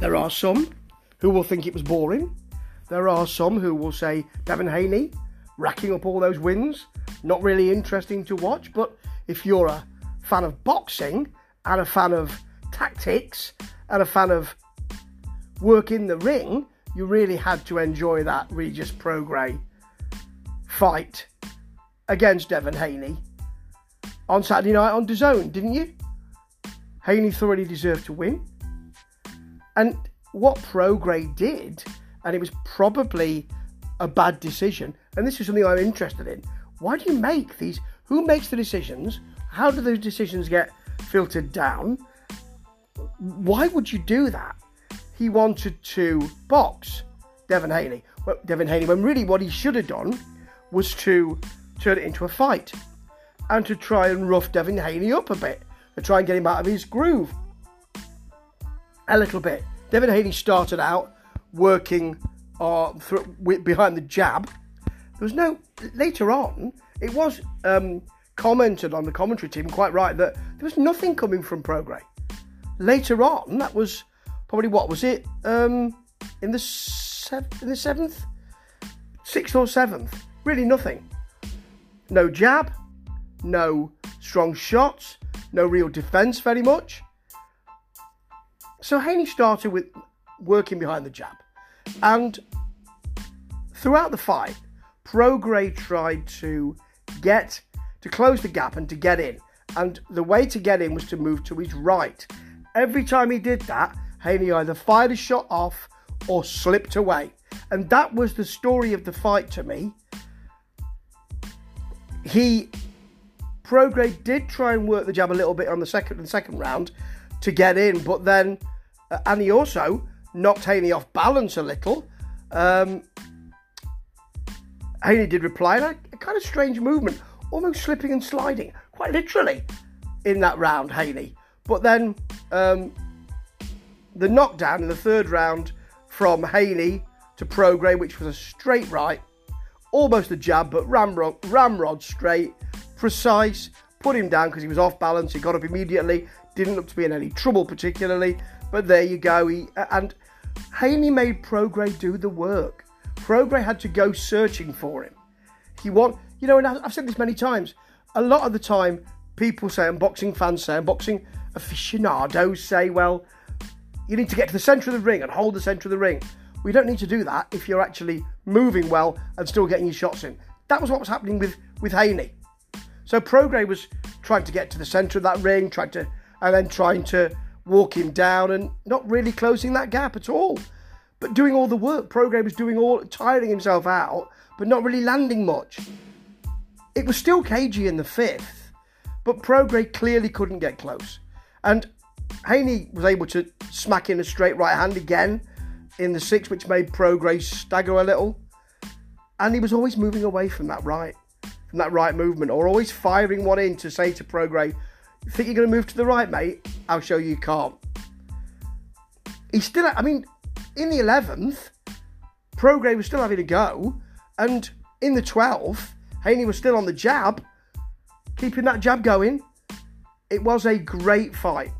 There are some who will think it was boring. There are some who will say Devin Haney racking up all those wins, not really interesting to watch. But if you're a fan of boxing and a fan of tactics and a fan of work in the ring, you really had to enjoy that Regis Prograis fight against Devin Haney on Saturday night on DAZN, didn't you? Haney thoroughly deserved to win. And what Prograis did, and it was probably a bad decision, and this is something I'm interested in. Why do you make these? Who makes the decisions? How do those decisions get filtered down? Why would you do that? He wanted to box Devin Haney. Well, Devin Haney, when really what he should have done was to turn it into a fight and to try and rough Devin Haney up a bit, to try and get him out of his groove a little bit. Devin Haney started out working uh, behind the jab. There was no later on. It was um, commented on the commentary team quite right that there was nothing coming from Prograis. Later on, that was probably what was it um, in the sev- in the seventh, sixth or seventh. Really nothing. No jab, no strong shots, no real defence very much. So Haney started with working behind the jab. And throughout the fight, Prograis tried to get to close the gap and to get in. And the way to get in was to move to his right. Every time he did that, Haney either fired a shot off or slipped away. And that was the story of the fight to me. He Prograis did try and work the jab a little bit on the second and second round to get in, but then uh, and he also knocked Haney off balance a little. Um, Haney did reply, and a, kind of strange movement, almost slipping and sliding, quite literally, in that round, Haney. But then um, the knockdown in the third round from Haney to Prograis, which was a straight right, almost a jab, but ramrod, ramrod straight, precise, put him down because he was off balance. He got up immediately, didn't look to be in any trouble particularly. But there you go. He and Haney made Prograis do the work. Prograis had to go searching for him. He want, you know, and I've said this many times. A lot of the time, people say, and boxing fans say, and boxing aficionados say, well, you need to get to the centre of the ring and hold the centre of the ring. We don't need to do that if you're actually moving well and still getting your shots in. That was what was happening with, with Haney. So Prograis was trying to get to the centre of that ring, trying to, and then trying to walk him down and not really closing that gap at all. But doing all the work. Prograis was doing all, tiring himself out, but not really landing much. It was still cagey in the fifth, but Prograis clearly couldn't get close. And Haney was able to smack in a straight right hand again in the sixth, which made Prograis stagger a little. And he was always moving away from that right, from that right movement, or always firing one in to say to Prograis, Think you're going to move to the right, mate? I'll show you you can't. He's still, I mean, in the 11th, Prograis was still having a go, and in the 12th, Haney was still on the jab, keeping that jab going. It was a great fight.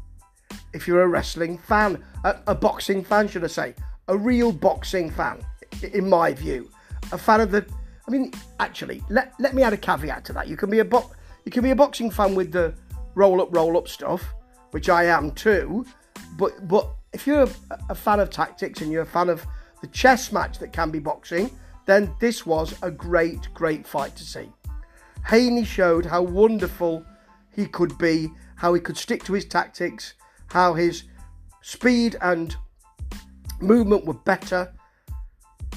If you're a wrestling fan, a, a boxing fan, should I say, a real boxing fan, in my view, a fan of the. I mean, actually, let, let me add a caveat to that. You can be a bo- you can be a boxing fan with the roll up, roll up stuff, which I am too. But but if you're a, a fan of tactics and you're a fan of the chess match that can be boxing, then this was a great, great fight to see. Haney showed how wonderful he could be, how he could stick to his tactics, how his speed and movement were better,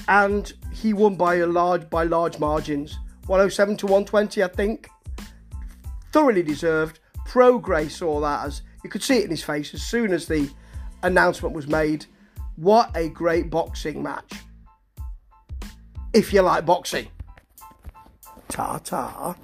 and he won by a large by large margins, 107 to 120, I think. Thoroughly deserved. Prograis saw that as you could see it in his face as soon as the announcement was made. What a great boxing match. If you like boxing. Ta ta.